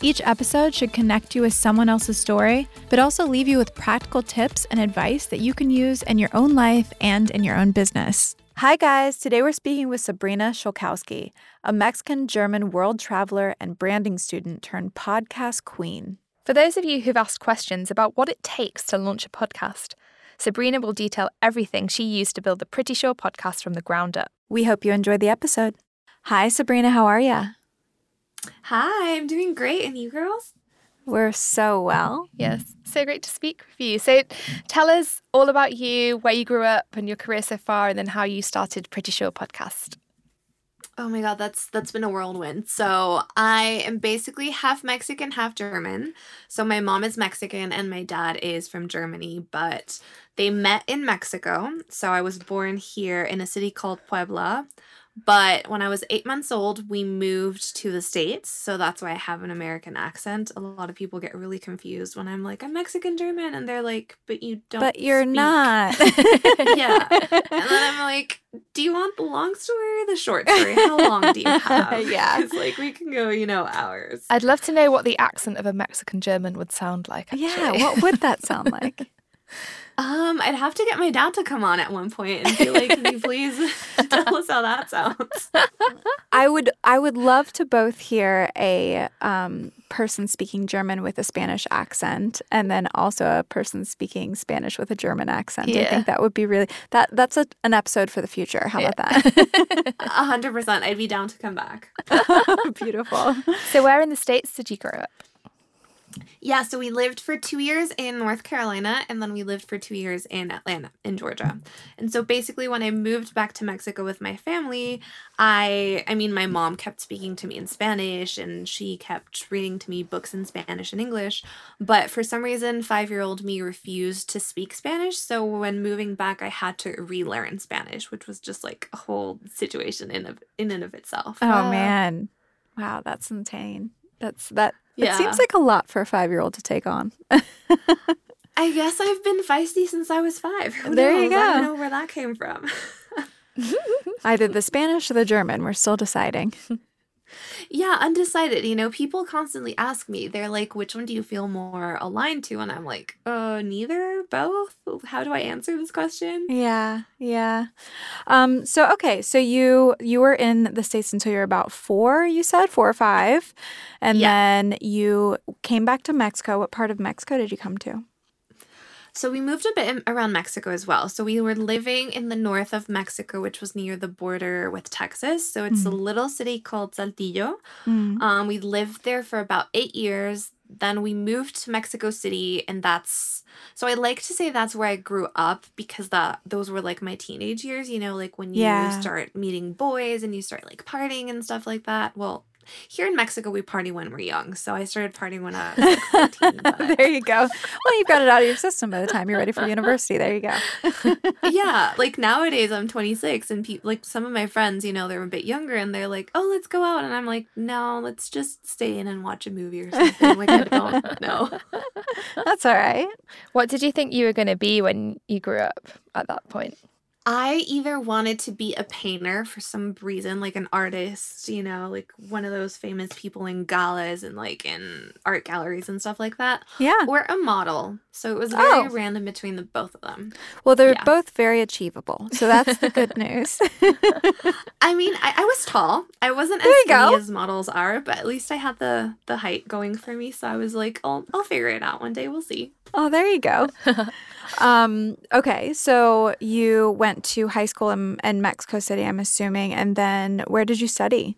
Each episode should connect you with someone else's story, but also leave you with practical tips and advice that you can use in your own life and in your own business. Hi, guys. Today we're speaking with Sabrina Scholkowski, a Mexican German world traveler and branding student turned podcast queen. For those of you who've asked questions about what it takes to launch a podcast, Sabrina will detail everything she used to build the Pretty Sure podcast from the ground up. We hope you enjoy the episode. Hi, Sabrina. How are you? Hi, I'm doing great. And you girls? We're so well. Yes, so great to speak with you. So, tell us all about you, where you grew up, and your career so far, and then how you started Pretty Sure podcast. Oh my god, that's that's been a whirlwind. So I am basically half Mexican, half German. So my mom is Mexican and my dad is from Germany, but they met in Mexico. So I was born here in a city called Puebla. But when I was eight months old, we moved to the States. So that's why I have an American accent. A lot of people get really confused when I'm like, I'm Mexican German. And they're like, but you don't. But you're speak." not. yeah. And then I'm like, do you want the long story or the short story? How long do you have? Yeah. It's like we can go, you know, hours. I'd love to know what the accent of a Mexican German would sound like. yeah, what would that sound like? Um, I'd have to get my dad to come on at one point and be like, can you please tell us how that sounds? I would I would love to both hear a um, person speaking German with a Spanish accent and then also a person speaking Spanish with a German accent. Yeah. I think that would be really that that's a, an episode for the future. How about that? A hundred percent. I'd be down to come back. Beautiful. so, where in the States did you grow up? Yeah, so we lived for two years in North Carolina and then we lived for two years in Atlanta, in Georgia. And so basically when I moved back to Mexico with my family, I I mean my mom kept speaking to me in Spanish and she kept reading to me books in Spanish and English. But for some reason, five year old me refused to speak Spanish. So when moving back, I had to relearn Spanish, which was just like a whole situation in of in and of itself. Oh Wow. man. Wow, that's insane. That's that it seems like a lot for a five year old to take on. I guess I've been feisty since I was five. Who There you go. I don't know where that came from. Either the Spanish or the German. We're still deciding. yeah, undecided. You know, people constantly ask me, they're like, which one do you feel more aligned to? And I'm like, uh, neither, both. How do I answer this question? Yeah, yeah. Um, so okay, so you you were in the States until you were about four, you said? Four or five. And Yeah. then you came back to Mexico. What part of Mexico did you come to? So we moved a bit in- around Mexico as well. So we were living in the north of Mexico, which was near the border with Texas. So it's a little city called Saltillo. Mm. Um, we lived there for about eight years. Then we moved to Mexico City, and that's so I like to say that's where I grew up because that those were like my teenage years. You know, like when you Yeah. start meeting boys and you start like partying and stuff like that. Well, here in Mexico, we party when we're young, so I started partying when I was like 14. but- there you go. Well, you've got it out of your system by the time you're ready for university. There you go. yeah, like nowadays I'm 26 and people like some of my friends, you know, they're a bit younger and they're like, "Oh, let's go out." And I'm like, "No, let's just stay in and watch a movie or something." like I don't know. That's all right. What did you think you were going to be when you grew up at that point? I either wanted to be a painter for some reason, like an artist, you know, like one of those famous people in galas and like in art galleries and stuff like that, Yeah. or a model. So it was very Oh. random between the both of them. Well, they're Yeah. both very achievable. So that's the good news. I mean, I, I was tall. I wasn't as There you skinny as models are, but at least I had the the height going for me. So I was like, I'll I'll figure it out one day. We'll see. Oh, there you go. um, okay, so you went to high school in, in Mexico City, I'm assuming, and then where did you study?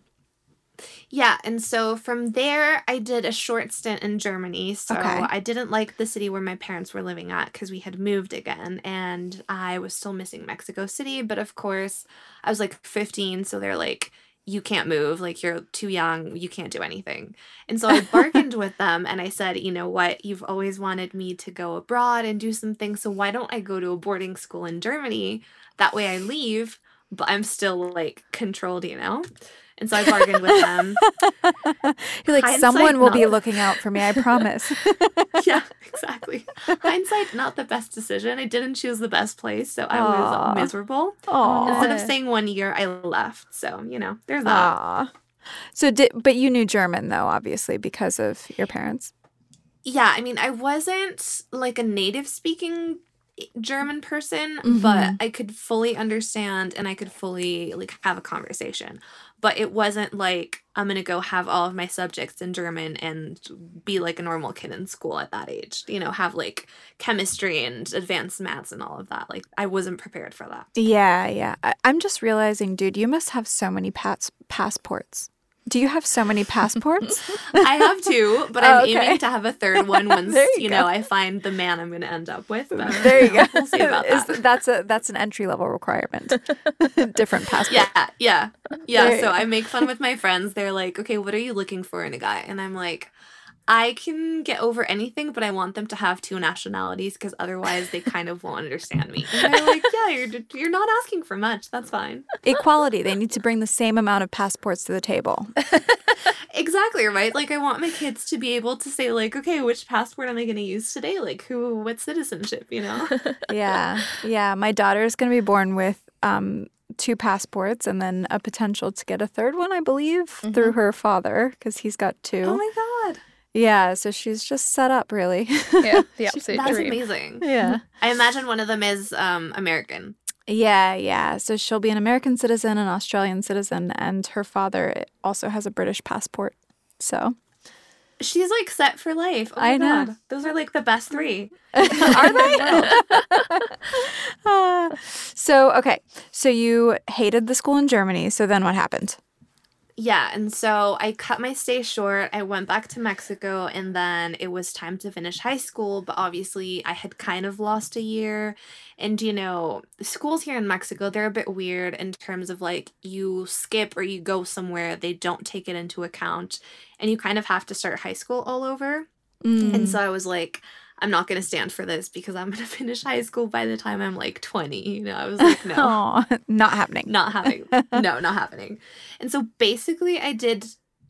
Yeah, and so from there, I did a short stint in Germany. So Okay. I didn't like the city where my parents were living at because we had moved again, and I was still missing Mexico City. But of course, I was like 15, so they're like, you can't move, like you're too young, you can't do anything. And so I bargained with them and I said, you know what, you've always wanted me to go abroad and do some things, so why don't I go to a boarding school in Germany? That way I leave, but I'm still like controlled, you know? And so I bargained with them. You're like, Hindsight, someone will be looking out for me, I promise. yeah, exactly. Hindsight, not the best decision. I didn't choose the best place, so I was miserable. Aw. Instead of staying one year, I left. So, you know, there's that. Aw. So did but you knew German though, obviously, because of your parents. Yeah, I mean, I wasn't like a native speaking German person, Mhm. but I could fully understand and I could fully like have a conversation. But it wasn't like I'm gonna go have all of my subjects in German and be like a normal kid in school at that age. You know, have like chemistry and advanced maths and all of that. Like I wasn't prepared for that. Yeah, yeah. I, I'm just realizing, dude, you must have so many pass- passports. Do you have so many passports? I have two, but Oh, I'm okay. aiming to have a third one once you, you know. I find the man I'm gonna end up with. But there you go. We'll see about Is- that. that's a that's an entry level requirement. Different passport. Yeah, yeah, yeah. There- So I make fun with my friends. They're like, "Okay, what are you looking for in a guy?" And I'm like, "I can get over anything, but I want them to have two nationalities because otherwise they kind of won't understand me." And they're like, "Yeah, you're you're not asking for much. That's fine." Equality. They need to bring the same amount of passports to the table. Exactly right. Like I want my kids to be able to say like, "Okay, which passport am I going to use today? Like who? What citizenship? You know?" Yeah. Yeah. My daughter is going to be born with um, two passports and then a potential to get a third one, I believe, through her father because he's got two. oh my god, yeah. So she's just set up, really. Yeah, the absolute that's dream. amazing. yeah. I imagine one of them is um American. Yeah. Yeah. So she'll be an American citizen, an Australian citizen, and her father also has a British passport. So She's like set for life. Oh I my know. Those are like the best three. Are they? Ah. so okay. So you hated the school in Germany. So then what happened? Yeah, and so I cut my stay short. I went back to Mexico and then it was time to finish high school, but obviously I had kind of lost a year. And you know, schools here in Mexico, they're a bit weird in terms of like you skip or you go somewhere, they don't take it into account, and you kind of have to start high school all over. Mm. And so I was like, I'm not going to stand for this because I'm going to finish high school by the time I'm like 20. You know, I was like, no. Aw, not happening. not happening. no not happening and so basically i did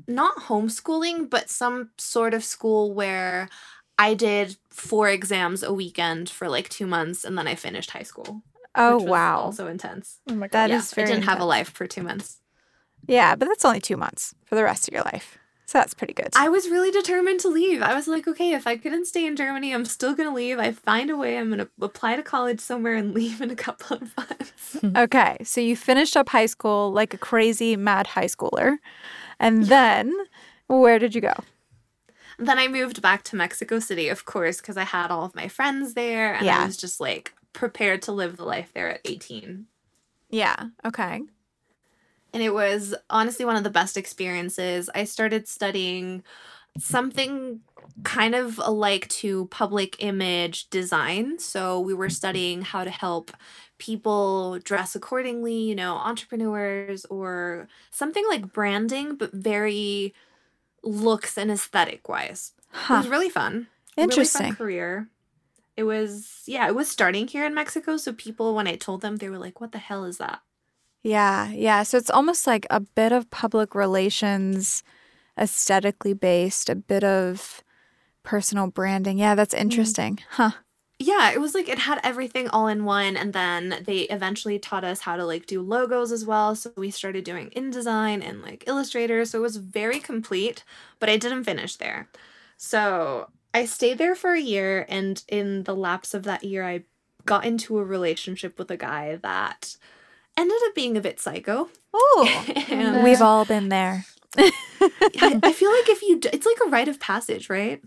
not homeschooling but some sort of school where i did four exams a weekend for like two months and then i finished high school Oh wow. also intense Oh my god. That yeah, is very i didn't have a life for two months Yeah, but that's only two months for the rest of your life. So that's pretty good. i was really determined to leave i was like okay if i couldn't stay in germany i'm still gonna leave i find a way i'm gonna apply to college somewhere and leave in a couple of months okay, so you finished up high school like a crazy mad high schooler. And then where did you go? Then I moved back to Mexico City, of course, because I had all of my friends there and Yeah. I was just like prepared to live the life there at 18. Yeah. Okay. And it was honestly one of the best experiences. I started studying something kind of alike to public image design. So we were studying how to help people dress accordingly, you know, entrepreneurs or something like branding, but very looks and aesthetic wise. It was really fun. Really Interesting. fun career. It was yeah, it was starting here in Mexico, so people when I told them they were like, "What the hell is that?" Yeah, yeah. So it's almost like a bit of public relations, aesthetically based, a bit of personal branding. Yeah, that's mm. interesting. Huh. Yeah, it was like it had everything all in one and then they eventually taught us how to like do logos as well, so we started doing InDesign and like Illustrator, so it was very complete, but I didn't finish there. So, I stayed there for a year and in the lapse of that year I got into a relationship with a guy that ended up being a bit psycho. Oh, we've all been there. I, I feel like if you, it's like a rite of passage, right?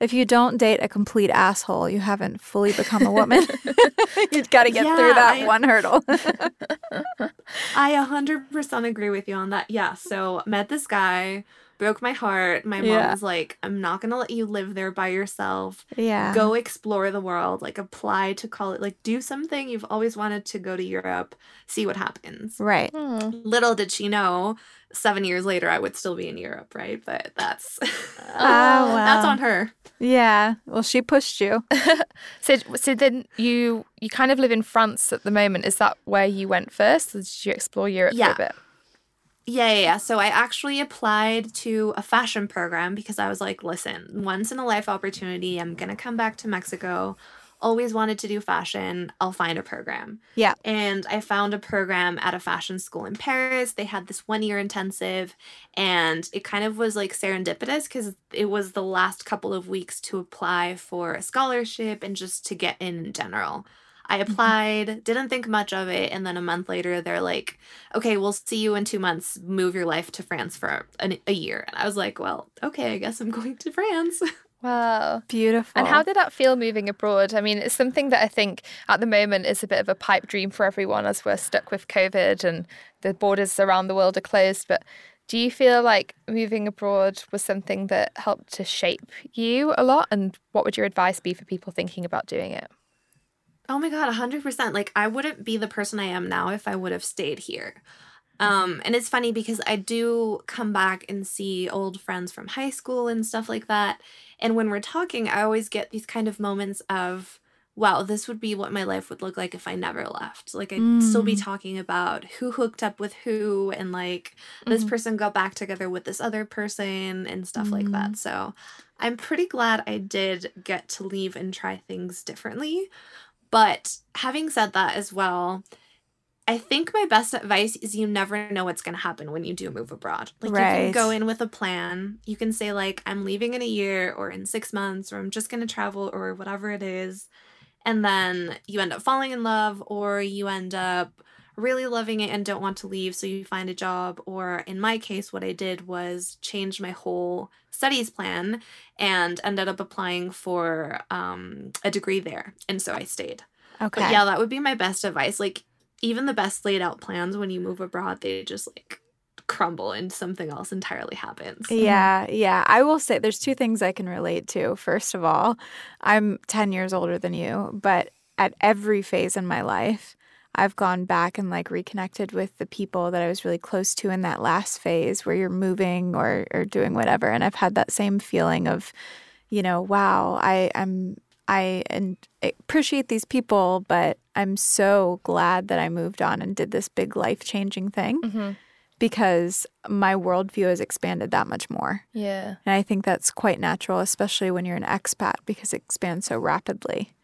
If you don't date a complete asshole, you haven't fully become a woman. You've got to get through that I- one hurdle. I 100% agree with you on that. Yeah. So, met this guy, broke my heart. My mom Yeah. was like, I'm not going to let you live there by yourself. Yeah. Go explore the world, like apply to college, like do something you've always wanted to go to Europe, see what happens. Right. Hmm. Little did she know, seven years later, I would still be in Europe, right? But that's wow. that's on her. Yeah. Well, she pushed you. So, so then you you kind of live in France at the moment. Is that where you went first? Or did you explore Europe Yeah. for a bit? Yeah, yeah, yeah. So I actually applied to a fashion program because I was like, listen, once in a life opportunity, I'm going to come back to Mexico. Always wanted to do fashion. I'll find a program. Yeah. And I found a program at a fashion school in Paris. They had this one year intensive, and it kind of was like serendipitous because it was the last couple of weeks to apply for a scholarship and just to get in in general. I mm-hmm. applied, didn't think much of it, and then a month later, they're like, okay, we'll see you in two months. Move your life to France for an, a year. And I was like, well, okay, I guess I'm going to France. Wow. Beautiful. And how did that feel moving abroad? I mean, it's something that I think at the moment is a bit of a pipe dream for everyone as we're stuck with COVID and the borders around the world are closed. But do you feel like moving abroad was something that helped to shape you a lot? And what would your advice be for people thinking about doing it? Oh my god, 100%. Like I wouldn't be the person I am now if I would have stayed here. Um and it's funny because I do come back and see old friends from high school and stuff like that. And when we're talking, I always get these kind of moments of wow, this would be what my life would look like if I never left. Like I'd still be Mm. talking about who hooked up with who and like this Mhm. person got back together with this other person and stuff like Mm. that. So I'm pretty glad I did get to leave and try things differently. But having said that as well, I think my best advice is you never know what's going to happen when you do move abroad. Like you can go in with a plan. You can say like I'm leaving in a year or in 6 months or I'm just going to travel or whatever it is. And then you end up falling in love or you end up really loving it and don't want to leave so you find a job or in my case what I did was change my whole studies plan and ended up applying for um, a degree there and so I stayed. Okay. But yeah, that would be my best advice. Like even the best laid out plans when you move abroad, they just like crumble and something else entirely happens. Yeah, yeah. I will say there's two things I can relate to. First of all, I'm 10 years older than you, but at every phase in my life, I've gone back and like reconnected with the people that I was really close to in that last phase where you're moving or or doing whatever and I've had that same feeling of you know, wow, I I'm I and appreciate these people, but I'm so glad that I moved on and did this big life-changing thing Mm-hmm. because my worldview has expanded that much more. Yeah. And I think that's quite natural, especially when you're an expat because it expands so rapidly.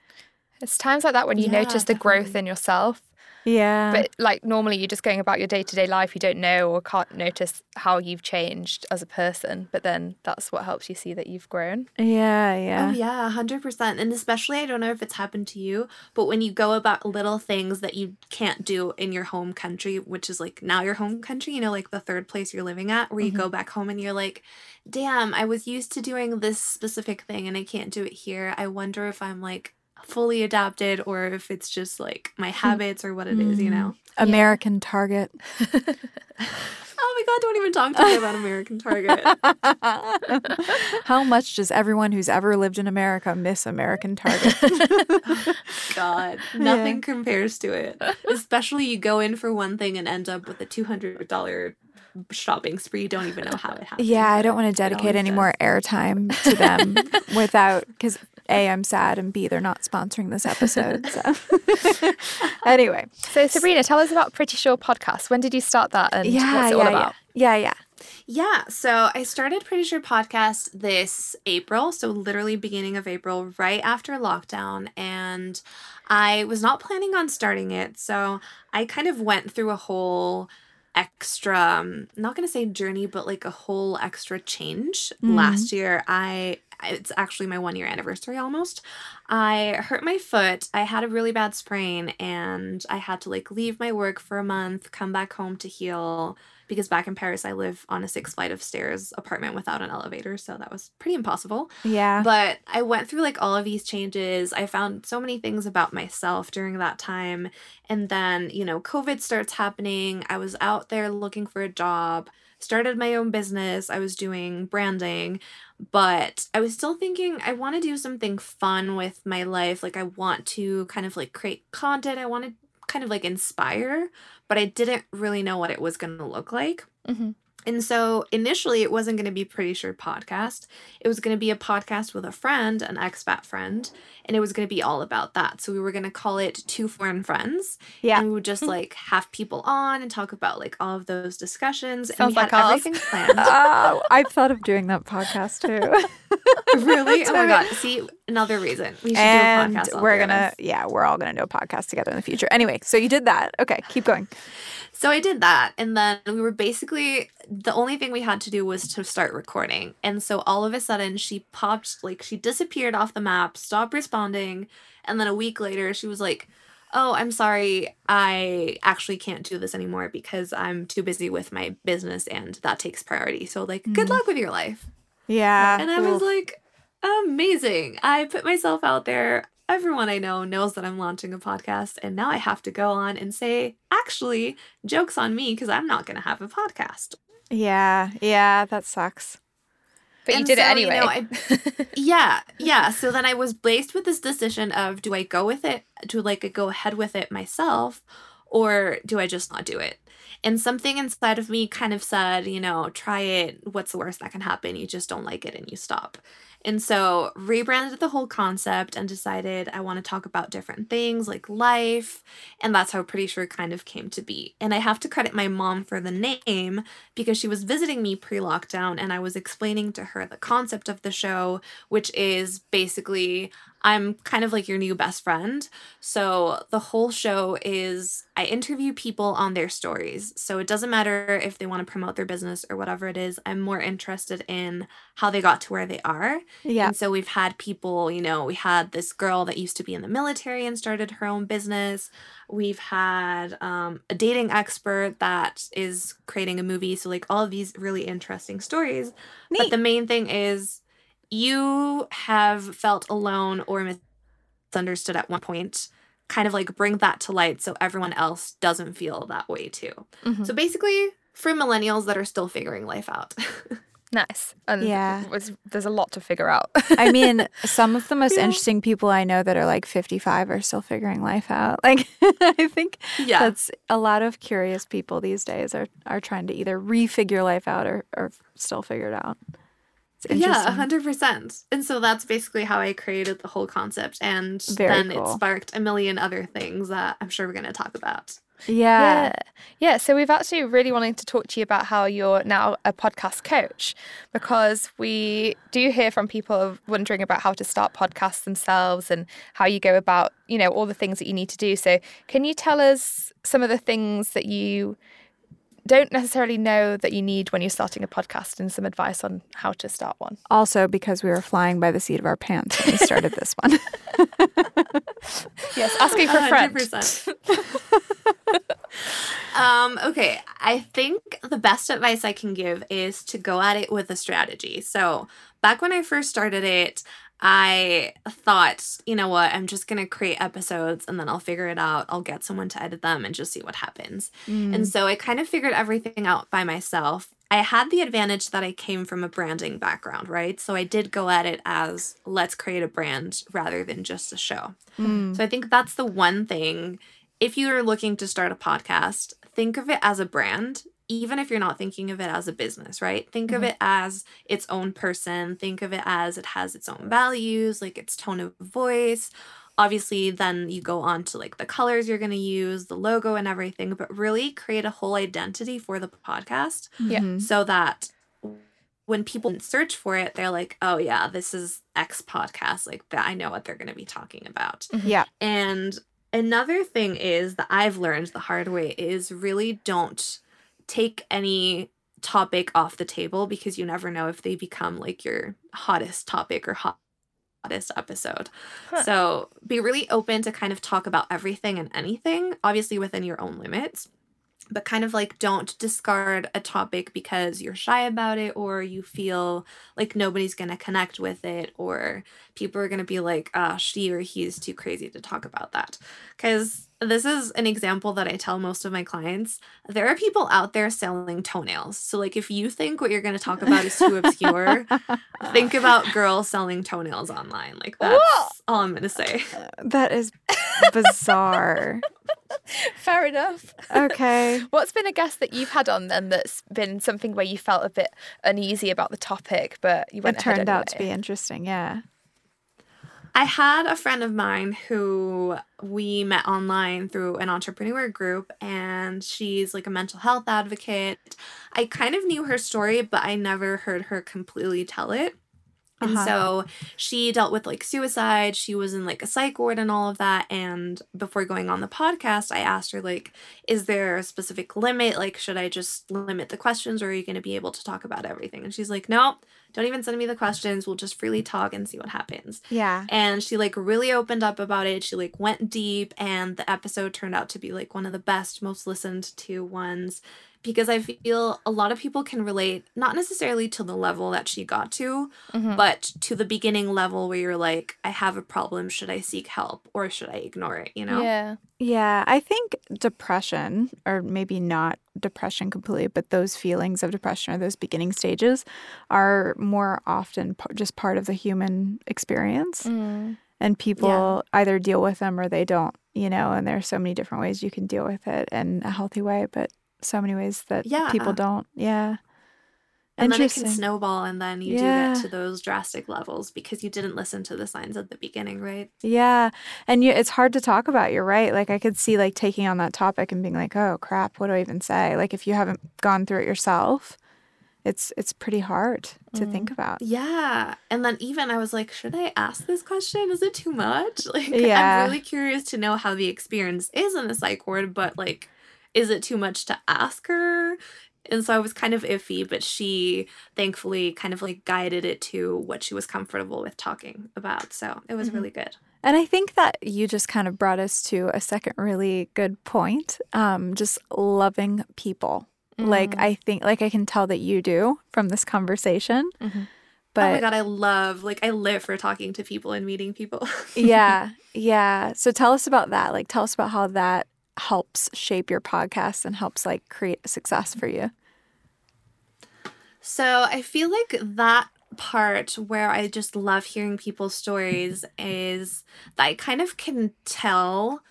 It's times like that when you Yeah, notice the growth in yourself. Yeah. But like normally you're just going about your day to day life. You don't know or can't notice how you've changed as a person. But then that's what helps you see that you've grown. yeah, yeah. Oh yeah, hundred percent. And especially, I don't know if it's happened to you, but when you go about little things that you can't do in your home country, which is like now your home country, you know, like the third place you're living at, where you go mm-hmm. back home and you're like, "Damn, I was used to doing this specific thing, and I can't do it here. I wonder if I'm like fully adapted, or if it's just like my hmm. habits, or what it is, you know." Hmm. American Target. Oh my god, don't even talk to me about American Target. How much does everyone who's ever lived in America miss American Target? Oh god, nothing compares to it. Especially you go in for one thing and end up with a two hundred dollar shopping spree. Don't even know how it happened. yeah, I don't want to dedicate any does. more airtime to them without because A, I'm sad, and B, they're not sponsoring this episode. So anyway. So Sabrina, tell us about Pretty Sure podcast. When did you start that and yeah, what's it yeah, all about? yeah. Yeah, yeah. Yeah, so I started Pretty Sure Podcast this April, so literally beginning of April, right after lockdown. And I was not planning on starting it. So I kind of went through a whole extra, um, not going to say journey, but like a whole extra change. Mhm. Last year, I it's actually my one year anniversary almost. I hurt my foot. I had a really bad sprain and I had to like leave my work for a month, come back home to heal because back in Paris I live on a six flight of stairs apartment without an elevator, so that was pretty impossible. Yeah. But I went through like all of these changes. I found so many things about myself during that time. And then, you know, COVID starts happening. I was out there looking for a job, started my own business. I was doing branding, but I was still thinking I want to do something fun with my life. Like I want to kind of like create content. I want to kind of like inspire, but I didn't really know what it was going to look like. Mm-hmm. And so initially, it wasn't going to be Pretty Sure podcast. It was going to be a podcast with a friend, an expat friend, and it was going to be all about that. So we were going to call it Two Foreign Friends. Yeah. And we would just like have people on and talk about like all of those discussions. and Sounds we like had ours. everything planned. Oh, I've thought of doing that podcast too. really? Oh my god! See, another reason we should and do a podcast. we're gonna, yeah, we're all gonna do a podcast together in the future. Anyway, so you did that. Okay, keep going. So I did that. And then we were basically the only thing we had to do was to start recording. And so all of a sudden she popped, like she disappeared off the map, stopped responding. And then a week later she was like, Oh, I'm sorry. I actually can't do this anymore because I'm too busy with my business and that takes priority. So, like, good Mm. luck with your life. Yeah. And I was like, amazing. I put myself out there. Everyone I know knows that I'm launching a podcast. And now I have to go on and say, actually, joke's on me because I'm not going to have a podcast. Yeah, yeah, that sucks. But you And did it so, you anyway. know, I- Yeah. Yeah. So then I was placed with this decision of do I go with it? Do like I go ahead with it myself or do I just not do it? And something inside of me kind of said, you know, try it. What's the worst that can happen? You just don't like it and you stop. And so rebranded the whole concept and decided I want to talk about different things like life. And that's how Pretty Sure kind of came to be. And I have to credit my mom for the name because she was visiting me pre lockdown and I was explaining to her the concept of the show, which is basically I'm kind of like your new best friend. So the whole show is I interview people on their stories. So it doesn't matter if they want to promote their business or whatever it is. I'm more interested in how they got to where they are. Yeah. And so we've had people, you know, we had this girl that used to be in the military and started her own business. We've had um, a dating expert that is creating a movie. So, like, all of these really interesting stories. But the main thing is you have felt alone or misunderstood at one point. Kind of like bring that to light so everyone else doesn't feel that way too. Mhm. So, basically, for millennials that are still figuring life out. nice. And Yeah. was, there's a lot to figure out. I mean, some of the most Yeah. interesting people I know that are like 55 are still figuring life out. Like, I think yeah. that's a lot of curious people these days are, are trying to either refigure life out or, or still figure it out. It's Yeah, a hundred percent. And so that's basically how I created the whole concept. And Very then it sparked a million other things that I'm sure we're gonna talk about. Yeah. Yeah. Yeah. So we've actually really wanted to talk to you about how you're now a podcast coach because we do hear from people wondering about how to start podcasts themselves and how you go about, you know, all the things that you need to do. So can you tell us some of the things that you don't necessarily know that you need when you're starting a podcast and some advice on how to start one? Also, because we were flying by the seat of our pants when we started this one. Yes, asking for a A friend. hundred percent. um, okay, I think the best advice I can give is to go at it with a strategy. So back when I first started it, I thought, you know what, I'm just gonna create episodes and then I'll figure it out. I'll get someone to edit them and just see what happens. Mm. And so I kind of figured everything out by myself. I had the advantage that I came from a branding background, right? So I did go at it as let's create a brand rather than just a show. Mm. So I think that's the one thing. If you are looking to start a podcast, think of it as a brand, even if you're not thinking of it as a business, right? Think of Mhm. it as its own person. Think of it as it has its own values, like its tone of voice. Obviously, then you go on to like the colors you're going to use, the logo, and everything, but really create a whole identity for the podcast Yeah. Mhm. so that when people search for it, they're like, oh, yeah, this is X podcast. Like that, I know what they're going to be talking about. Yeah. And another thing is that I've learned the hard way is really don't take any topic off the table because you never know if they become like your hottest topic or hot hottest episode. Huh. So be really open to kind of talk about everything and anything, obviously within your own limits. But kind of like don't discard a topic because you're shy about it or you feel like nobody's going to connect with it or people are going to be like, ah, she or he is too crazy to talk about that. Because this is an example that I tell most of my clients. There are people out there selling toenails. So, like, if you think what you're going to talk about is too obscure, think about girls selling toenails online. Like, that's Whoa. all I'm going to say. That is bizarre. Fair enough. Okay. What's been a guest that you've had on then that's been something where you felt a bit uneasy about the topic, but you went It ahead turned out to be interesting. Yeah. I had a friend of mine who we met online through an entrepreneur group, and she's like a mental health advocate. I kind of knew her story, but I never heard her completely tell it. And Uh-huh. so she dealt with like suicide. She was in like a psych ward and all of that. And before going on the podcast, I asked her, like, is there a specific limit? Like, should I just limit the questions or are you going to be able to talk about everything? And she's like, no, don't even send me the questions. We'll just freely talk and see what happens Yeah. and she like really opened up about it she like went deep and the episode turned out to be like one of the best most listened to ones because i feel a lot of people can relate not necessarily to the level that she got to Mhm. but to the beginning level where you're like i have a problem should i seek help or should i ignore it you know Yeah. Yeah, I think depression, or maybe not depression completely, but those feelings of depression or those beginning stages are more often p- just part of the human experience. Mm. And people either deal with them or they don't, you know, and there's so many different ways you can deal with it in a healthy way, but so many ways that Yeah. people don't. Yeah. and then it can snowball and then you Yeah. do get to those drastic levels because you didn't listen to the signs at the beginning right Yeah. And you, it's hard to talk about. You're right. Like, I could see like taking on that topic and being like, oh, crap, what do I even say? Like, if you haven't gone through it yourself, it's it's pretty hard to think mm. about. Yeah. And then even I was like, should I ask this question? Is it too much? Like Yeah. I'm really curious to know how the experience is in the psych ward, but like, is it too much to ask her? And so I was kind of iffy, but she thankfully kind of like guided it to what she was comfortable with talking about. So it was Mhm. really good. And I think that you just kind of brought us to a second really good point. Um, just loving people. Like, Mm. I think, like, I can tell that you do from this conversation. Mhm. oh my God, I love, like, I live for talking to people and meeting people. yeah, yeah. So tell us about that. Like, tell us about how that helps shape your podcast and helps, like, create success for you. So I feel like that part where I just love hearing people's stories is that I kind of can tell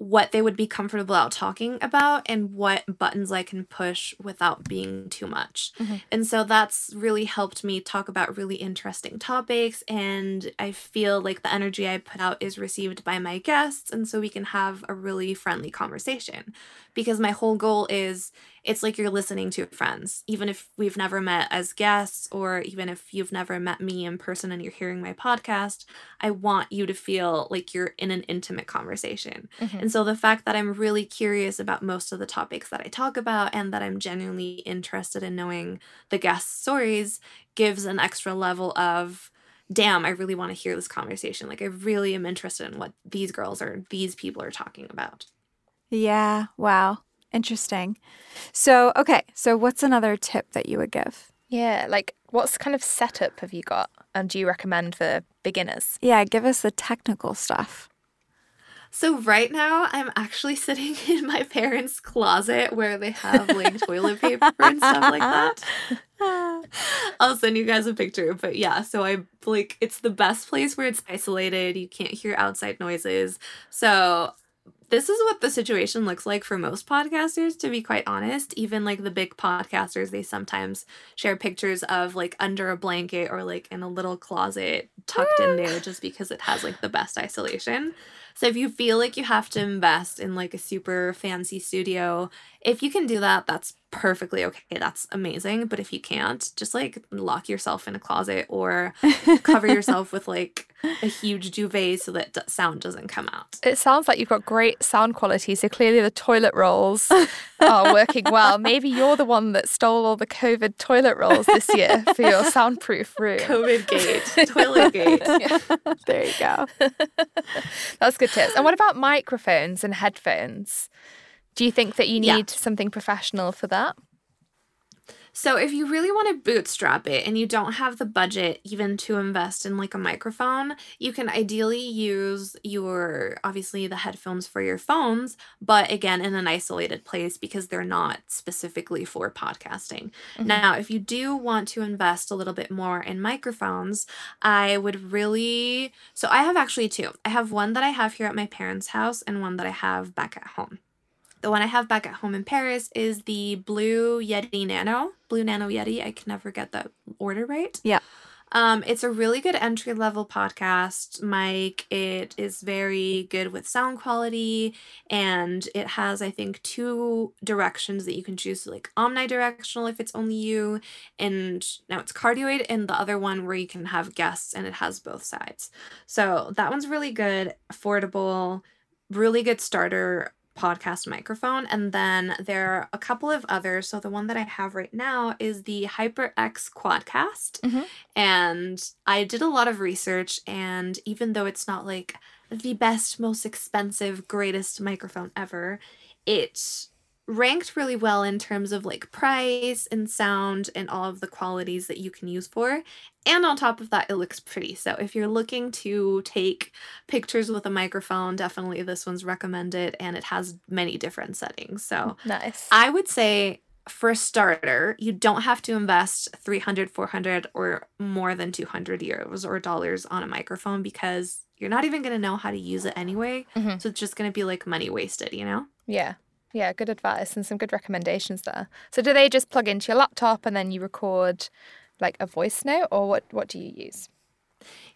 what they would be comfortable out talking about and what buttons I can push without being too much. Mhm. And so that's really helped me talk about really interesting topics and I feel like the energy I put out is received by my guests and so we can have a really friendly conversation. Because my whole goal is it's like you're listening to friends, even if we've never met as guests, or even if you've never met me in person and you're hearing my podcast. I want you to feel like you're in an intimate conversation. Mhm. And so the fact that I'm really curious about most of the topics that I talk about and that I'm genuinely interested in knowing the guest stories gives an extra level of. Damn, I really want to hear this conversation. Like, I really am interested in what these girls or these people are talking about. Yeah. Wow. Interesting. So, okay. So, what's another tip that you would give? Yeah, like what's kind of setup have you got and do you recommend for beginners? Yeah. Give us the technical stuff. So right now I'm actually sitting in my parents' closet where they have like toilet paper and stuff like that. I'll send you guys a picture, but yeah, so I like it's the best place where it's isolated, you can't hear outside noises. So this is what the situation looks like for most podcasters to be quite honest. Even like the big podcasters they sometimes share pictures of like under a blanket or like in a little closet tucked in there just because it has like the best isolation. So if you feel like you have to invest in like a super fancy studio if you can do that that's perfectly okay. That's amazing. But if you can't just like lock yourself in a closet or cover yourself with like a huge duvet so that d- sound doesn't come out. It sounds like you've got great sound quality, so clearly the toilet rolls are working well. Maybe you're the one that stole all the COVID toilet rolls this year for your soundproof room. COVID gate, toilet gate. There you go. That's good tips. And what about microphones and headphones? Do you think that you Yeah. need something professional for that? So if you really want to bootstrap it and you don't have the budget even to invest in like a microphone, you can ideally use your obviously the headphones for your phones, but again in an isolated place because they're not specifically for podcasting. Mhm. Now, if you do want to invest a little bit more in microphones, I would really so I have actually two. I have one that I have here at my parents' house and one that I have back at home. The one I have back at home in Paris is the Blue Yeti Nano. Blue Nano Yeti. I can never get the order right. Yeah. Um, it's a really good entry level podcast mic. It is very good with sound quality, and it has, I think, two directions that you can choose, like omnidirectional if it's only you, and now it's cardioid, and the other one where you can have guests, and it has both sides. So that one's really good, affordable, really good starter podcast microphone. And then there are a couple of others. So the one that I have right now is the HyperX Quadcast. Mhm. And I did a lot of research, and even though it's not like the best, most expensive, greatest microphone ever, it ranked really well in terms of like price and sound and all of the qualities that you can use for. And on top of that, it looks pretty. So if you're looking to take pictures with a microphone, definitely this one's recommended and it has many different settings. So Nice. I would say for a starter, you don't have to invest 300, 400 or more than 200 euros or dollars on a microphone because you're not even going to know how to use it anyway. Mhm. So it's just going to be like money wasted, you know? Yeah. Yeah, good advice and some good recommendations there. So do they just plug into your laptop and then you record like a voice note or what what do you use?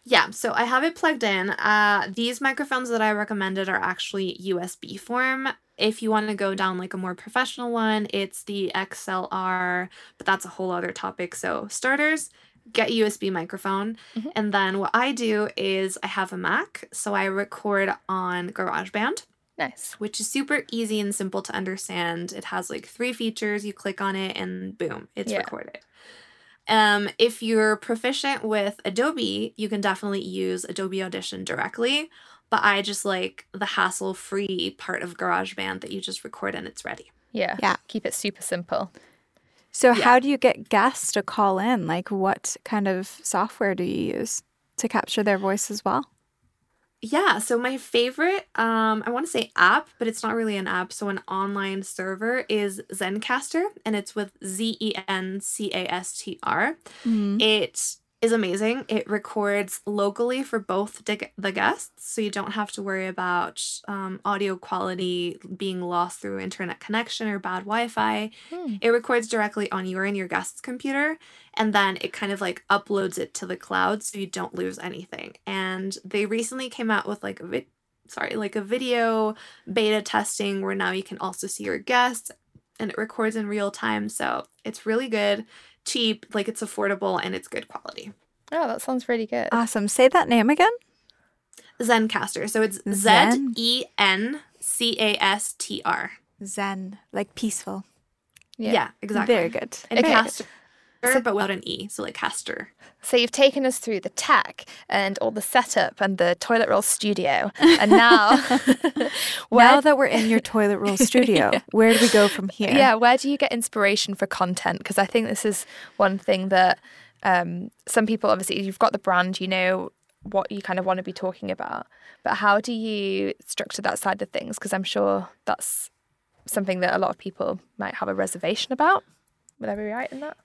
Yeah, so I have it plugged in. Uh, these microphones that I recommended are actually USB form. If you want to go down like a more professional one, it's the XLR, but that's a whole other topic. So, starters, get USB microphone. Mhm. And then what I do is I have a Mac, so I record on GarageBand Nice. which is super easy and simple to understand. It has like three features. You click on it and boom, it's Yeah. recorded. Um, if you're proficient with Adobe, you can definitely use Adobe Audition directly. But I just like the hassle free part of GarageBand that you just record and it's ready. Yeah. Yeah. Keep it super simple. So, Yeah. how do you get guests to call in? Like, what kind of software do you use to capture their voice as well? Yeah, so my favorite, um, I want to say app, but it's not really an app. So an online server is Zencastr, and it's with Z E N C A S T R. Mhm. It is amazing. It records locally for both the the guests, so you don't have to worry about um, audio quality being lost through internet connection or bad Wi Fi. Hmm. It records directly on your and your guest's computer, and then it kind of like uploads it to the cloud so you don't lose anything. And they recently came out with like a vid- sorry, like a video beta testing where now you can also see your guests and it records in real time. So it's really good, cheap, like it's affordable and it's good quality. Oh, that sounds really good. Awesome. Say that name again. Zencastr. So it's Z Zen? E N C A S T R. Zen, like peaceful. Yeah. exactly. Very good. And Okay. caster, but without an E. So like caster. So you've taken us through the tech and all the setup and the toilet roll studio, and now, now that we're in your toilet roll studio, where do we go from here? yeah, where do you get inspiration for content? Because I think this is one thing that um, some people obviously you've got the brand, you know what you kind of want to be talking about, but how do you structure that side of things? Because I'm sure that's something that a lot of people might have a reservation about. Would I be right in that?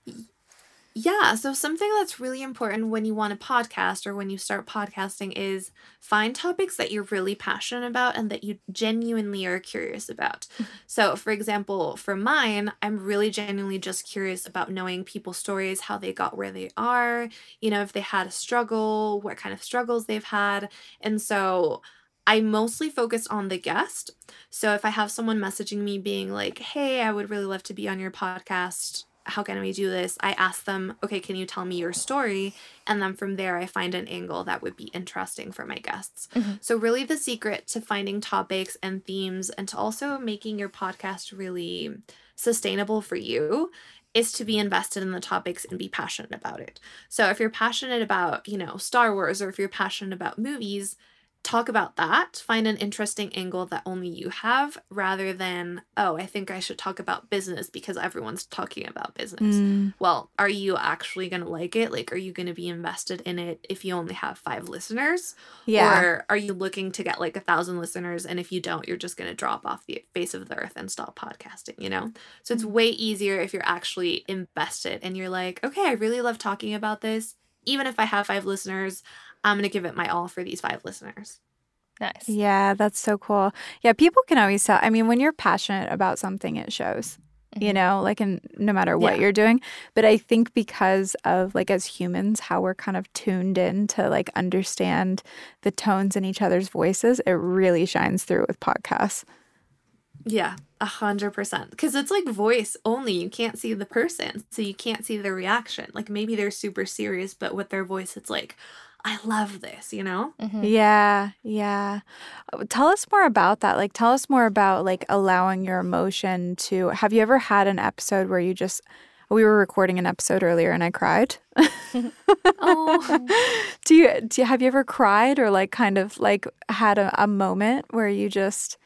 Yeah, so something that's really important when you want a podcast or when you start podcasting is find topics that you're really passionate about and that you genuinely are curious about. Mm-hmm. So, for example, for mine, I'm really genuinely just curious about knowing people's stories, how they got where they are, you know, if they had a struggle, what kind of struggles they've had. And so, I mostly focus on the guest. So if I have someone messaging me being like, "Hey, I would really love to be on your podcast," how can we do this? I ask them, okay, can you tell me your story? And then from there, I find an angle that would be interesting for my guests. Mm-hmm. So, really, the secret to finding topics and themes and to also making your podcast really sustainable for you is to be invested in the topics and be passionate about it. So, if you're passionate about, you know, Star Wars or if you're passionate about movies, talk about that, find an interesting angle that only you have rather than, oh, I think I should talk about business because everyone's talking about business. Mm, Well, are you actually going to like it? Like, are you going to be invested in it if you only have five listeners? yeah. Or are you looking to get like a thousand listeners? And if you don't, you're just going to drop off the face of the earth and stop podcasting, you know? So it's way easier if you're actually invested and you're like, okay, I really love talking about this. Even if I have five listeners, I'm going to give it my all for these five listeners. Nice. Yeah, that's so cool. Yeah, people can always tell. I mean, when you're passionate about something, it shows. You Mhm. know, like in no matter what Yeah. you're doing. But I think because of like as humans, how we're kind of tuned in to like understand the tones in each other's voices, it really shines through with podcasts. Yeah, a hundred percent. Because it's like voice only. You can't see the person, so you can't see the reaction. Like maybe they're super serious, but with their voice, it's like, I love this, you know? Mhm. Yeah, yeah. Uh, Tell us more about that. Like, tell us more about like allowing your emotion to. Have you ever had an episode where you just? We were recording an episode earlier and I cried. Oh. do you do you, have you ever cried or like kind of like had a, a moment where you just,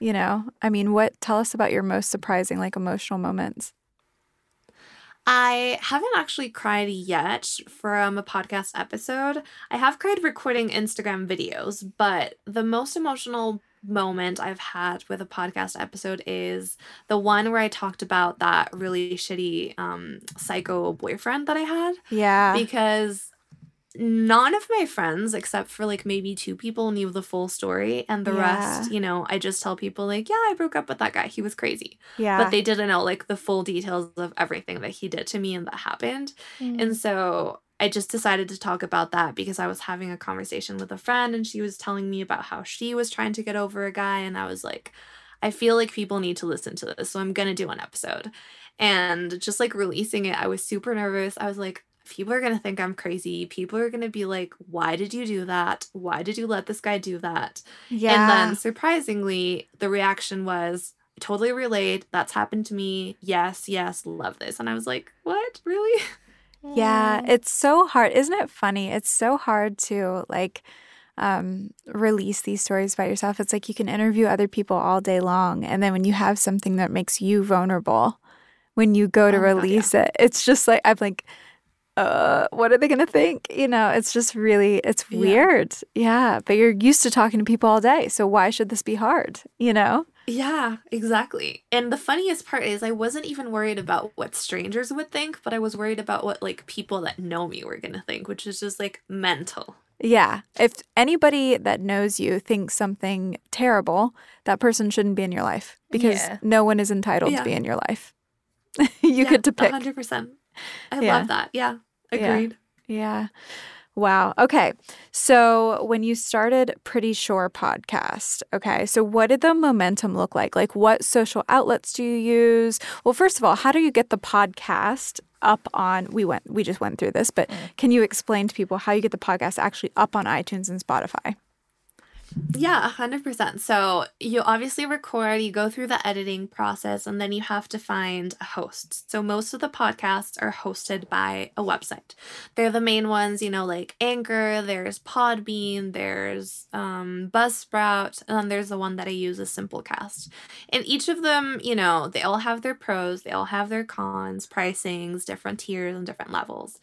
you know, I mean, what? Tell us about your most surprising like emotional moments. I haven't actually cried yet from a podcast episode. I have cried recording Instagram videos, but the most emotional moment I've had with a podcast episode is the one where I talked about that really shitty um psycho boyfriend that I had Yeah. because none of my friends except for like maybe two people knew the full story and the rest, you know, I just tell people like, yeah, I broke up with that guy. He was crazy yeah. but they didn't know like the full details of everything that he did to me and that happened. Mm. And so I just decided to talk about that because I was having a conversation with a friend and she was telling me about how she was trying to get over a guy. And I was like, I feel like people need to listen to this. So I'm going to do an episode. And just like releasing it, I was super nervous. I was like, people are going to think I'm crazy. People are going to be like, why did you do that? Why did you let this guy do that? yeah. And then surprisingly, the reaction was totally relate. That's happened to me. Yes, yes, love this. And I was like, what? Really? Yeah, it's so hard. Isn't it funny? It's so hard to like um release these stories by yourself. It's like you can interview other people all day long and then when you have something that makes you vulnerable, when you go to Oh my God, yeah. release it, it's just like I'm like uh what are they going to think? You know, it's just really it's Yeah. weird. Yeah, but you're used to talking to people all day. So why should this be hard, you know? Yeah, exactly. And the funniest part is I wasn't even worried about what strangers would think, but I was worried about what like people that know me were going to think, which is just like mental. Yeah. If anybody that knows you thinks something terrible, that person shouldn't be in your life because Yeah. no one is entitled Yeah. to be in your life. you yeah, get to pick. 100%. I Yeah. love that. Yeah. Yeah. Agreed. Yeah. Wow. Okay. So when you started Pretty Sure podcast, okay, so what did the momentum look like? Like what social outlets do you use? Well, first of all, how do you get the podcast up on we went we just went through this, but mm. can you explain to people how you get the podcast actually up on iTunes and Spotify? Yeah, a hundred percent. So you obviously record, you go through the editing process, and then you have to find a host. So most of the podcasts are hosted by a website. They're the main ones, you know, like Anchor, there's Podbean, there's um, Buzzsprout, and then there's the one that I use is Simplecast. And each of them, you know, they all have their pros, they all have their cons, pricings, different tiers, and different levels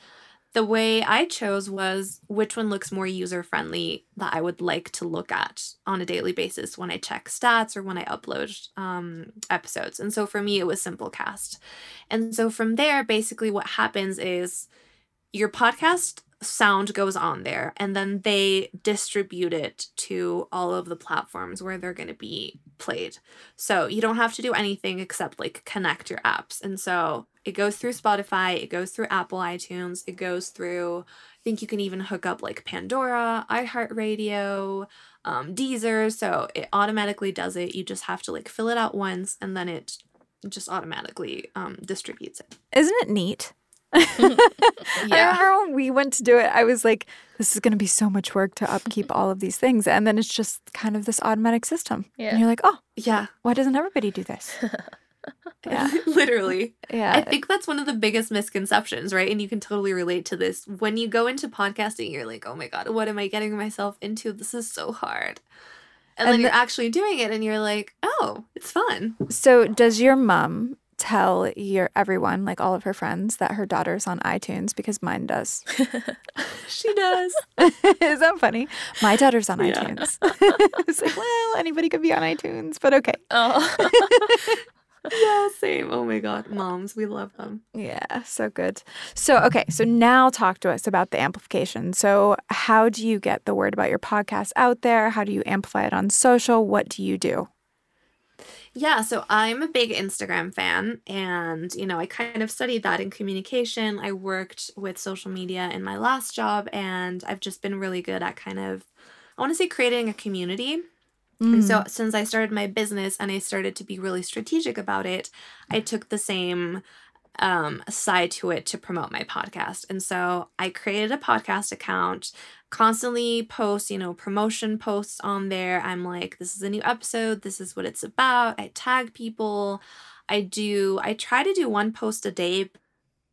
the way I chose was which one looks more user friendly that I would like to look at on a daily basis when I check stats or when I upload um, episodes. And so for me, it was Simplecast. And so from there, basically what happens is your podcast sound goes on there and then they distribute it to all of the platforms where they're going to be played. So you don't have to do anything except like connect your apps. And so it goes through Spotify, it goes through Apple iTunes, it goes through I think you can even hook up like Pandora, iHeartRadio, um, Deezer. So it automatically does it. You just have to like fill it out once and then it it just automatically um, distributes it. Isn't it neat? I remember when we went to do it, I was like, this is going to be so much work to upkeep all of these things. And then it's just kind of this automatic system. Yeah. And you're like, oh, Yeah, why doesn't everybody do this? Yeah. literally. Yeah. I think that's one of the biggest misconceptions, right? And you can totally relate to this. When you go into podcasting, you're like, oh my God, what am I getting myself into? This is so hard. And, then And you're the- actually doing it and you're like, oh, it's fun. So does your mom tell your everyone, like all of her friends, that her daughter's on iTunes? Because mine does. She does. is that funny? My daughter's on Yeah. iTunes. it's like, well, anybody could be on iTunes, but okay. Oh. yeah, same. Oh my God. Moms, we love them. Yeah, so good. So, okay, so now talk to us about the amplification. So, how do you get the word about your podcast out there? How do you amplify it on social? What do you do? Yeah, so I'm a big Instagram fan, and you know, I kind of studied that in communication. I worked with social media in my last job, and I've just been really good at kind of, I want to say, creating a community. And so, since I started my business and I started to be really strategic about it, I took the same um, side to it to promote my podcast. And so, I created a podcast account, constantly post, you know, promotion posts on there. I'm like, this is a new episode, this is what it's about. I tag people. I do, I try to do one post a day,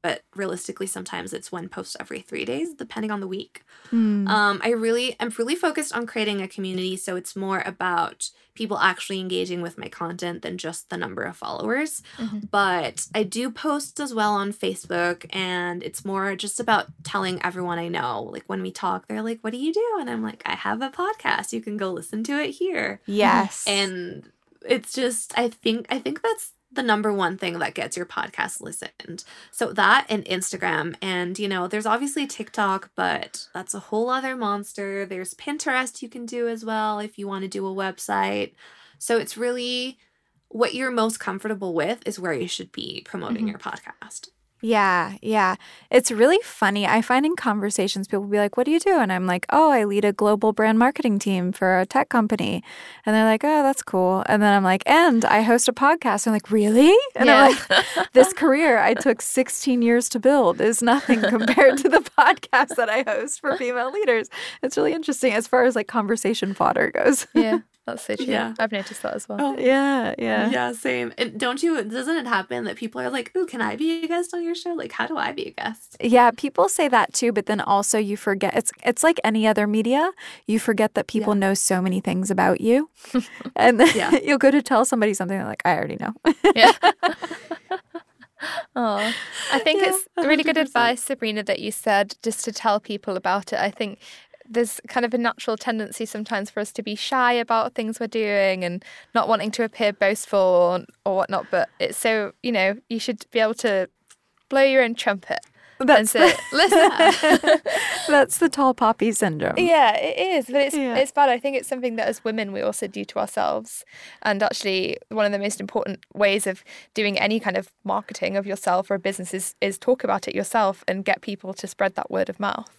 but realistically, sometimes it's one post every three days, depending on the week. Mm. Um, I really, I'm really focused on creating a community, so it's more about people actually engaging with my content than just the number of followers. Mhm. But I do post as well on Facebook, and it's more just about telling everyone I know. Like when we talk, they're like, "What do you do?" And I'm like, "I have a podcast. You can go listen to it here." yes. And it's just, I think, I think that's the number one thing that gets your podcast listened. So that and Instagram. And, you know, there's obviously TikTok, but that's a whole other monster. There's Pinterest you can do as well if you want to do a website. So it's really what you're most comfortable with is where you should be promoting Mhm. your podcast. Yeah, yeah. It's really funny. I find in conversations, people will be like, What do you do? And I'm like, Oh, I lead a global brand marketing team for a tech company. And they're like, Oh, that's cool. And then I'm like, And I host a podcast. And I'm like, Really? And I'm like, This career I took 16 years to build is nothing compared to the podcast that I host for female leaders. It's really interesting as far as like conversation fodder goes. yeah, that's so true. Yeah. I've noticed that as well. Oh, Yeah, yeah. Yeah, same. And don't you, doesn't it happen that people are like, Ooh, can I be a guest on your show? Like, how do I be a guest? Yeah, people say that too, but then also you forget it's it's like any other media. You forget that people Yeah. know so many things about you. and then Yeah. you'll go to tell somebody something they're like, I already know. Yeah. Oh, I think Yeah, it's really good 100%. advice, Sabrina, that you said just to tell people about it. I think there's kind of a natural tendency sometimes for us to be shy about things we're doing and not wanting to appear boastful or, or whatnot. But it's so, you know, you should be able to blow your own trumpet and That's say, the, listen. that's the tall poppy syndrome. Yeah, it is, but it's Yeah. it's bad. I think it's something that as women we also do to ourselves, and actually one of the most important ways of doing any kind of marketing of yourself or a business is is talk about it yourself and get people to spread that word of mouth.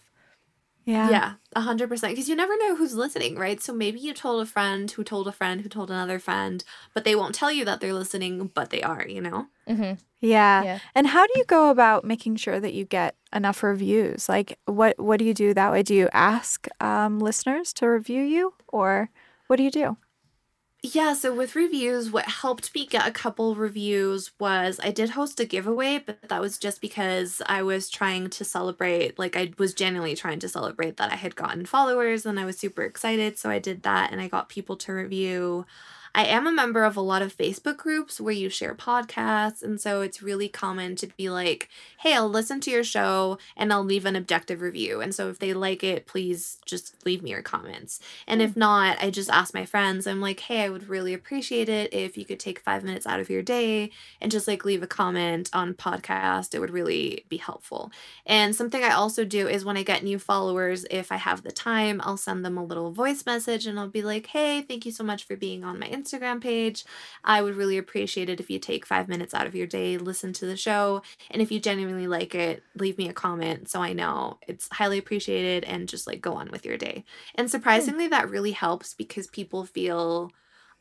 Yeah. Yeah, a hundred percent. Because you never know who's listening, right? So maybe you told a friend who told a friend who told another friend, but they won't tell you that they're listening, but they are, you know? Mm-hmm. Yeah. Yeah. And how do you go about making sure that you get enough reviews? Like what what do you do that way? Do you ask um, listeners to review you or what do you do? Yeah, so with reviews, what helped me get a couple reviews was I did host a giveaway, but that was just because I was trying to celebrate, like, I was genuinely trying to celebrate that I had gotten followers and I was super excited. So I did that and I got people to review. I am a member of a lot of Facebook groups where you share podcasts. And so it's really common to be like, hey, I'll listen to your show and I'll leave an objective review. And so if they like it, please just leave me your comments. And if mm. not, I just ask my friends, I'm like, hey, I would really appreciate it if you could take five minutes out of your day and just like leave a comment on podcast. It would really be helpful. And something I also do is when I get new followers, if I have the time, I'll send them a little voice message and I'll be like, hey, thank you so much for being on my Instagram page. I would really appreciate it if you take five minutes out of your day, listen to the show. And if you genuinely like it, leave me a comment so I know it's highly appreciated and just like go on with your day. And hmm. surprisingly, that really helps because people feel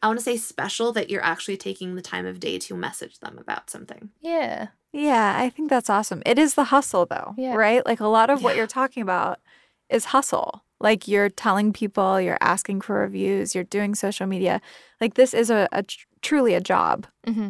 I want to say special that you're actually taking the time of day to message them about something. Yeah. Yeah, I think that's awesome. It is the hustle though, Yeah. right? Like a lot of what you're talking about is hustle. Like you're telling people, you're asking for reviews, you're doing social media. Like this is a, a tr- truly a job. hmm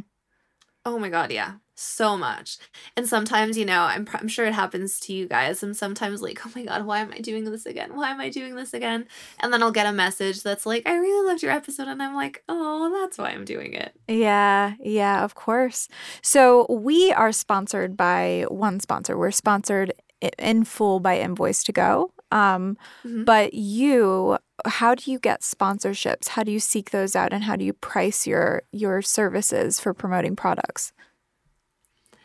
Oh my god, yeah. So much. And sometimes, you know, I'm pr- I'm sure it happens to you guys. I'm sometimes like, "Oh my god, why am I doing this again? Why am I doing this again?" And then I'll get a message that's like, "I really loved your episode." And I'm like, "Oh, that's why I'm doing it." Yeah, yeah, of course. So we are sponsored by one sponsor. We're sponsored in full by Invoice2Go. Um, Mhm. but you, how do you get sponsorships? How do you seek those out, and how do you price your your services for promoting products?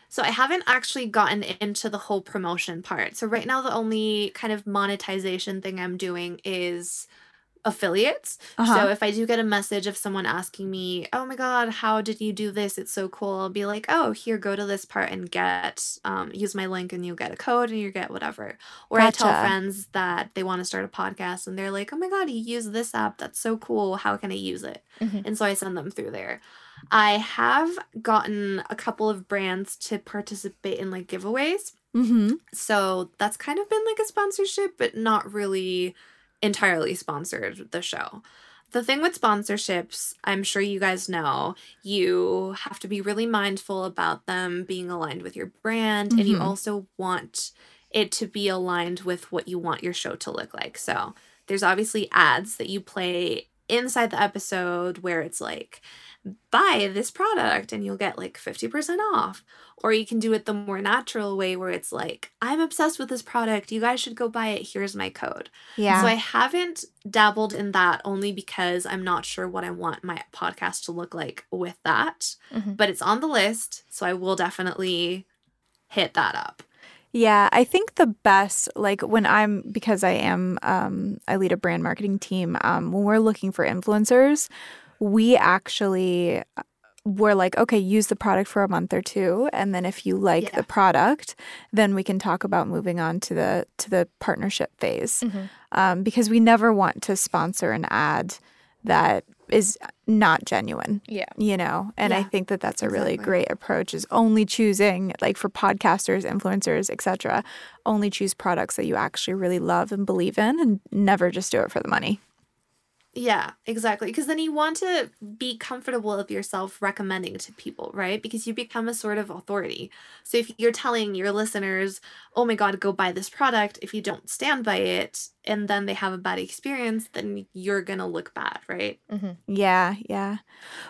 So I haven't actually gotten into the whole promotion part. So right now the only kind of monetization thing I'm doing is affiliates. Uh-huh. So if I do get a message of someone asking me, "Oh my god, how did you do this? It's so cool." I'll be like, "Oh, here go to this part and get um use my link and you'll get a code and you get whatever." Or I tell friends that they want to start a podcast and they're like, "Oh my god, you use this app. That's so cool. How can I use it?" Mhm. And so I send them through there. I have gotten a couple of brands to participate in like giveaways. mm-hmm. So that's kind of been like a sponsorship, but not really entirely sponsored the show. The thing with sponsorships, I'm sure you guys know, you have to be really mindful about them being aligned with your brand, and you Mhm. also want it to be aligned with what you want your show to look like. So there's obviously ads that you play inside the episode where it's like, buy this product and you'll get like 50% off. Or you can do it the more natural way where it's like, I'm obsessed with this product. You guys should go buy it. Here's my code. Yeah. So I haven't dabbled in that only because I'm not sure what I want my podcast to look like with that. Mhm. But it's on the list. So I will definitely hit that up. Yeah, I think the best, like when I'm, because I am, um, I lead a brand marketing team. Um, when we're looking for influencers, we actually we're like, okay, use the product for a month or two, and then if you like Yeah. the product, then we can talk about moving on to the to the partnership phase. Mhm. Um, because we never want to sponsor an ad that is not genuine Yeah. you know and i think that that's a really great approach is only choosing like for podcasters influencers etc only choose products that you actually really love and believe in and never just do it for the money Yeah, exactly. Because then you want to be comfortable of yourself recommending to people, right? Because you become a sort of authority. So if you're telling your listeners, oh my God, go buy this product, if you don't stand by it and then they have a bad experience, then you're going to look bad, right? hmm yeah yeah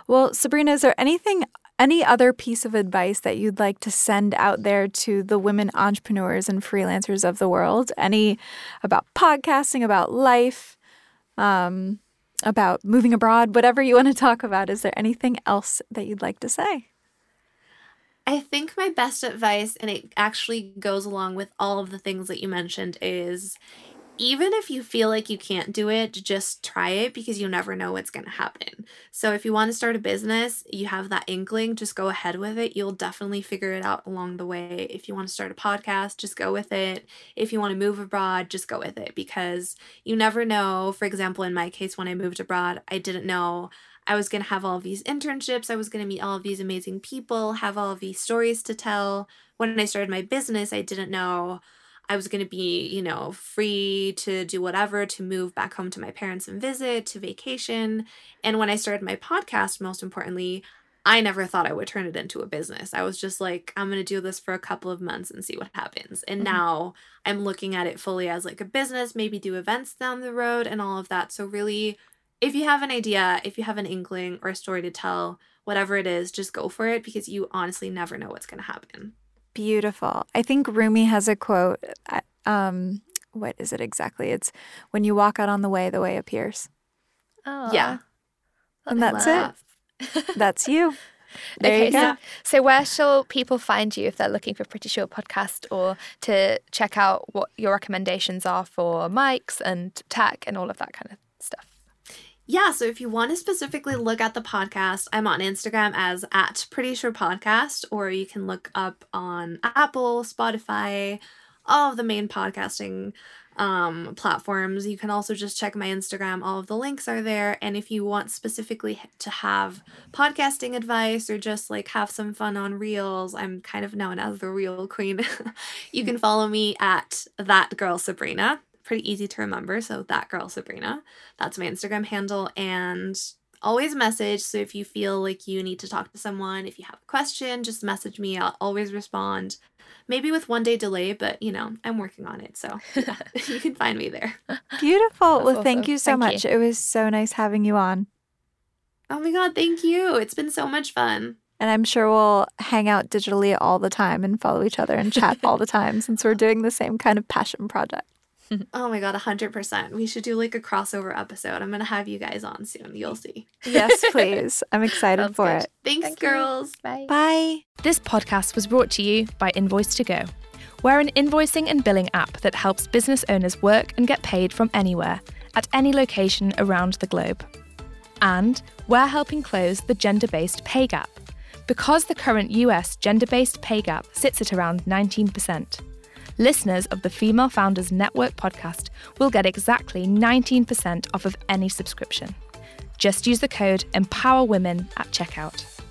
well sabrina is there anything any other piece of advice that you'd like to send out there to the women entrepreneurs and freelancers of the world any about podcasting about life um about moving abroad whatever you want to talk about is there anything else that you'd like to say? I think my best advice, and it actually goes along with all of the things that you mentioned, is even if you feel like you can't do it, just try it because you never know what's going to happen. So if you want to start a business, you have that inkling, just go ahead with it. You'll definitely figure it out along the way. If you want to start a podcast, just go with it. If you want to move abroad, just go with it because you never know. For example, in my case, when I moved abroad, I didn't know I was going to have all these internships. I was going to meet all of these amazing people, have all of these stories to tell. When I started my business, I didn't know I was going to be, you know, free to do whatever, to move back home to my parents and visit, to vacation. And when I started my podcast, most importantly, I never thought I would turn it into a business. I was just like, I'm going to do this for a couple of months and see what happens. And Mhm. now I'm looking at it fully as like a business, maybe do events down the road and all of that. So, really, if you have an idea, if you have an inkling or a story to tell, whatever it is, just go for it because you honestly never know what's going to happen. Beautiful. I think Rumi has a quote. uh, Um, what is it exactly? It's when you walk out on the way, the way appears. Oh, Yeah. And that's it. That's you. There okay, you go. So, so where shall people find you if they're looking for Pretty Sure podcast or to check out what your recommendations are for mics and tech and all of that kind of stuff? Yeah, so if you want to specifically look at the podcast, I'm on Instagram as at Pretty Sure Podcast, or you can look up on Apple, Spotify, all of the main podcasting um, platforms. You can also just check my Instagram. All of the links are there. And if you want specifically to have podcasting advice or just like have some fun on Reels, I'm kind of known as the Reel Queen. you can follow me at that girl Sabrina. Pretty easy to remember. So that girl Sabrina. That's my Instagram handle. And always message. So if you feel like you need to talk to someone, if you have a question, just message me. I'll always respond maybe with one day delay, but you know, I'm working on it. So yeah, you can find me there. Beautiful. That's well, awesome. thank you so thank much. You. It was so nice having you on. Oh my God, thank you. It's been so much fun. And I'm sure we'll hang out digitally all the time and follow each other and chat all the time since we're doing the same kind of passion project. oh my god, 100%. We should do like a crossover episode. I'm going to have you guys on soon. You'll see. Yes, please. I'm excited for good. it. Thanks, Thank girls. You. Bye. Bye. This podcast was brought to you by Invoice2Go. We're an invoicing and billing app that helps business owners work and get paid from anywhere, at any location around the globe. And we're helping close the gender based pay gap. Because the current US gender based pay gap sits at around 19% listeners of the Female Founders Network podcast will get exactly 19% off of any subscription. Just use the code EMPOWERWOMEN at checkout.